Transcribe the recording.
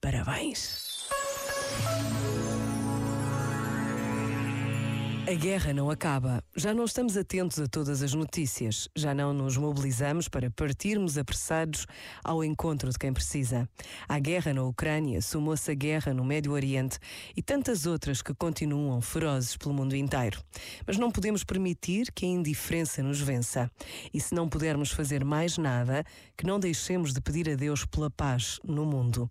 Parabéns! A guerra não acaba. Já não estamos atentos a todas as notícias. Já não nos mobilizamos para partirmos apressados ao encontro de quem precisa. A guerra na Ucrânia, sumou-se a guerra no Médio Oriente e tantas outras que continuam ferozes pelo mundo inteiro. Mas não podemos permitir que a indiferença nos vença. E se não pudermos fazer mais nada, que não deixemos de pedir a Deus pela paz no mundo.